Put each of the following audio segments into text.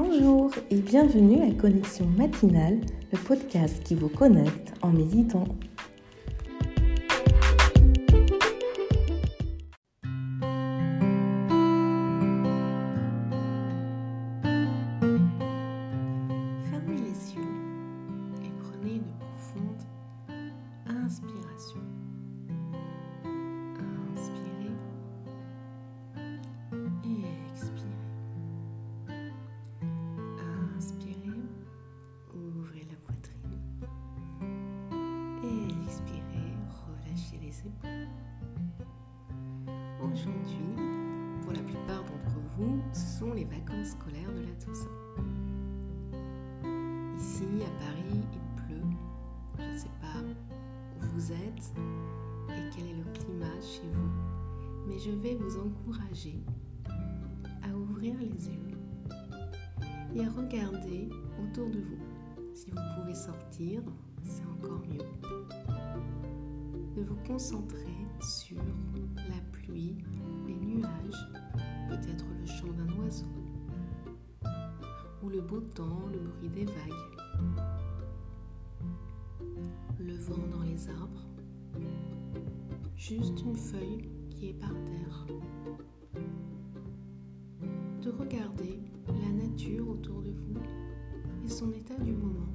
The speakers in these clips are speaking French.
Bonjour et bienvenue à Connexion matinale, le podcast qui vous connecte en méditant. Sont les vacances scolaires de la Toussaint. Ici, à Paris, il pleut. Je ne sais pas où vous êtes et quel est le climat chez vous, mais je vais vous encourager à ouvrir les yeux et à regarder autour de vous. Si vous pouvez sortir, c'est encore mieux. De vous concentrer sur la pluie, le beau temps, le bruit des vagues, le vent dans les arbres, juste une feuille qui est par terre. De regarder la nature autour de vous et son état du moment.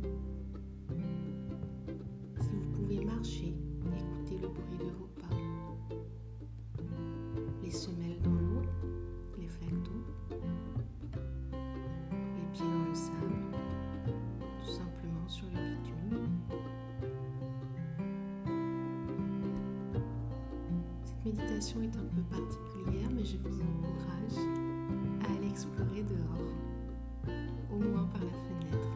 Si vous pouvez marcher, écouter le bruit de vos pas, les semelles dans Cette méditation est un peu particulière, mais je vous encourage à aller explorer dehors, au moins par la fenêtre.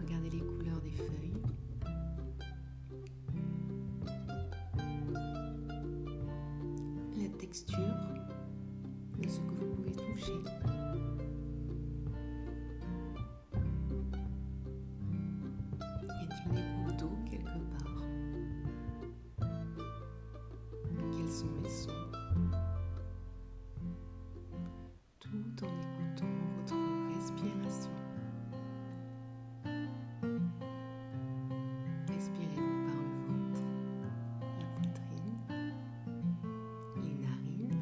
Regardez les couleurs des feuilles. La texture de ce que vous pouvez toucher. Tout en écoutant votre respiration. Respirez-vous par le ventre, la poitrine, les narines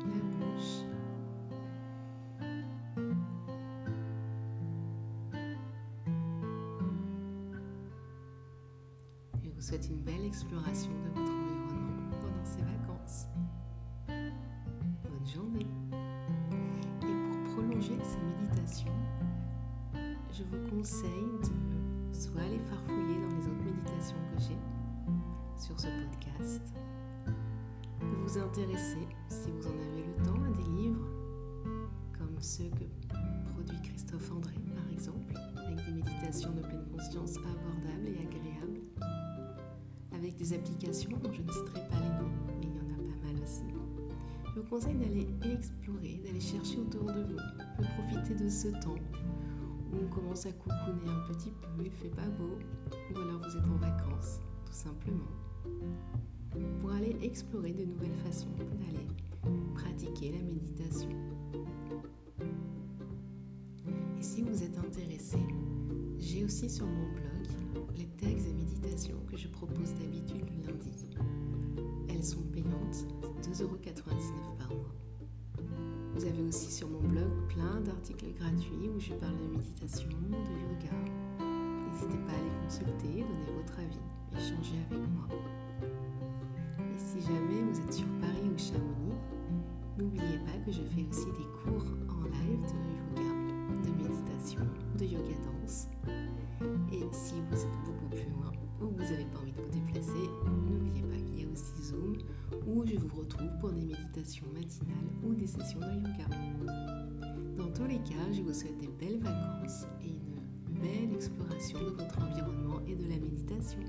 la bouche. Je vous souhaite une belle exploration de votre Et pour prolonger ces méditations, je vous conseille de soit aller farfouiller dans les autres méditations que j'ai sur ce podcast, de vous intéresser, si vous en avez le temps, à des livres comme ceux que produit Christophe André, par exemple, avec des méditations de pleine conscience abordables et agréables, avec des applications dont je ne citerai pas vous conseille d'aller explorer, d'aller chercher autour de vous, de profiter de ce temps où on commence à coucouner un petit peu, il fait pas beau, ou alors vous êtes en vacances, tout simplement. Pour aller explorer de nouvelles façons d'aller pratiquer la méditation. Et si vous êtes intéressé, j'ai aussi sur mon blog les textes et méditations 2,99€ par mois. Vous avez aussi sur mon blog plein d'articles gratuits où je parle de méditation, de yoga. N'hésitez pas à les consulter, donner votre avis, échanger avec moi. Et si jamais vous êtes sur Paris ou Chamonix, n'oubliez pas que je fais aussi des cours en live de yoga, de méditation, de yoga danse. Je vous retrouve pour des méditations matinales ou des sessions de yoga. Dans tous les cas, je vous souhaite des belles vacances et une belle exploration de votre environnement et de la méditation.